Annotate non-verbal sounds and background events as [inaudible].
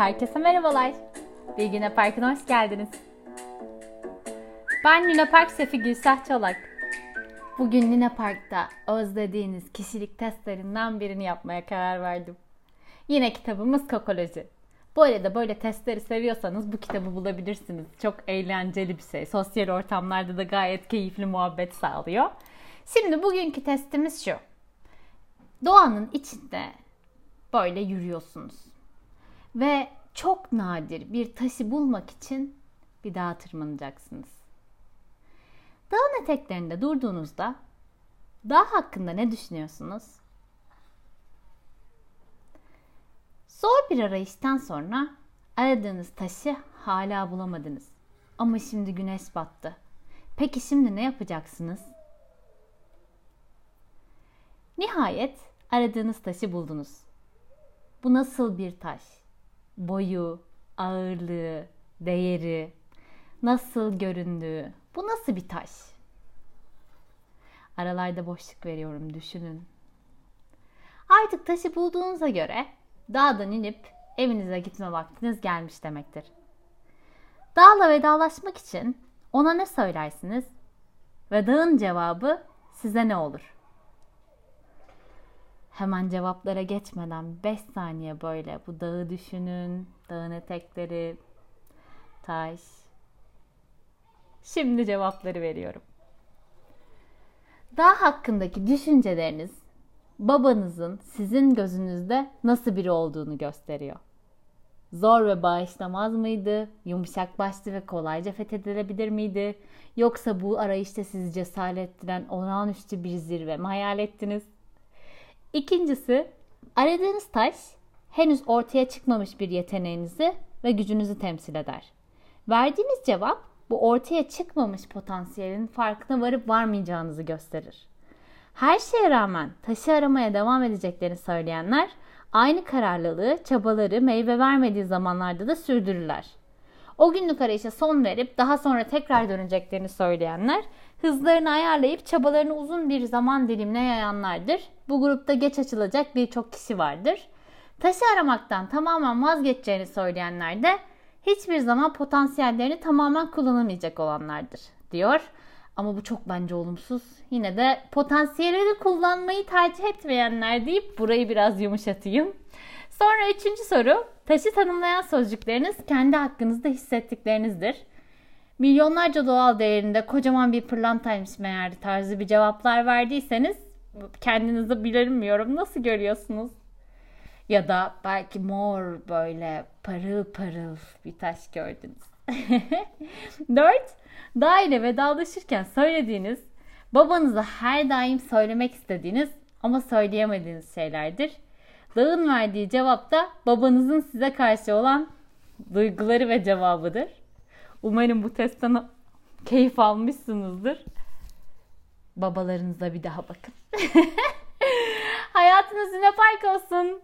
Herkese merhabalar. Bilgine Parkı'na hoş geldiniz. Ben Luna Park Sefi Gülsah Çolak. Bugün Luna Park'ta özlediğiniz kişilik testlerinden birini yapmaya karar verdim. Yine kitabımız Kokoloji. Bu arada böyle testleri seviyorsanız bu kitabı bulabilirsiniz. Çok eğlenceli bir şey. Sosyal ortamlarda da gayet keyifli muhabbet sağlıyor. Şimdi bugünkü testimiz şu. Doğanın içinde böyle yürüyorsunuz. Ve çok nadir bir taşı bulmak için bir dağa tırmanacaksınız. Dağın eteklerinde durduğunuzda dağ hakkında ne düşünüyorsunuz? Zor bir arayıştan sonra aradığınız taşı hala bulamadınız. Ama şimdi güneş battı. Peki şimdi ne yapacaksınız? Nihayet aradığınız taşı buldunuz. Bu nasıl bir taş? Boyu, ağırlığı, değeri, nasıl göründüğü. Bu nasıl bir taş? Aralarda boşluk veriyorum düşünün. Artık taşı bulduğunuza göre dağdan inip evinize gitme vaktiniz gelmiş demektir. Dağla vedalaşmak için ona ne söylersiniz? Ve dağın cevabı size ne olur? Hemen cevaplara geçmeden 5 saniye böyle bu dağı düşünün. Dağın etekleri, taş. Şimdi cevapları veriyorum. Dağ hakkındaki düşünceleriniz babanızın sizin gözünüzde nasıl biri olduğunu gösteriyor. Zor ve bağışlamaz mıydı? Yumuşak başlı ve kolayca fethedilebilir miydi? Yoksa bu arayışta sizi cesaretlendiren olağanüstü bir zirve mi hayal ettiniz? İkincisi, aradığınız taş henüz ortaya çıkmamış bir yeteneğinizi ve gücünüzü temsil eder. Verdiğiniz cevap bu ortaya çıkmamış potansiyelin farkına varıp varmayacağınızı gösterir. Her şeye rağmen taşı aramaya devam edeceklerini söyleyenler aynı kararlılığı, çabaları meyve vermediği zamanlarda da sürdürürler. O günlük arayışa son verip daha sonra tekrar döneceklerini söyleyenler hızlarını ayarlayıp çabalarını uzun bir zaman dilimine yayanlardır. Bu grupta geç açılacak birçok kişi vardır. Taşı aramaktan tamamen vazgeçeceğini söyleyenler de hiçbir zaman potansiyellerini tamamen kullanamayacak olanlardır diyor. Ama bu çok bence olumsuz. Yine de potansiyelleri kullanmayı tercih etmeyenler deyip burayı biraz yumuşatayım. Sonra üçüncü soru. Taşı tanımlayan sözcükleriniz kendi hakkınızda hissettiklerinizdir. Milyonlarca doğal değerinde kocaman bir pırlantaymış meğer tarzı bir cevaplar verdiyseniz kendinizi bilemiyorum. Nasıl görüyorsunuz? Ya da belki mor böyle parıl parıl bir taş gördünüz. [laughs] Dört, dağ ile vedalaşırken söylediğiniz, babanıza her daim söylemek istediğiniz ama söyleyemediğiniz şeylerdir. Dağın verdiği cevap da babanızın size karşı olan duyguları ve cevabıdır. Umarım bu testten keyif almışsınızdır. Babalarınıza bir daha bakın. [laughs] Hayatınız yine park olsun.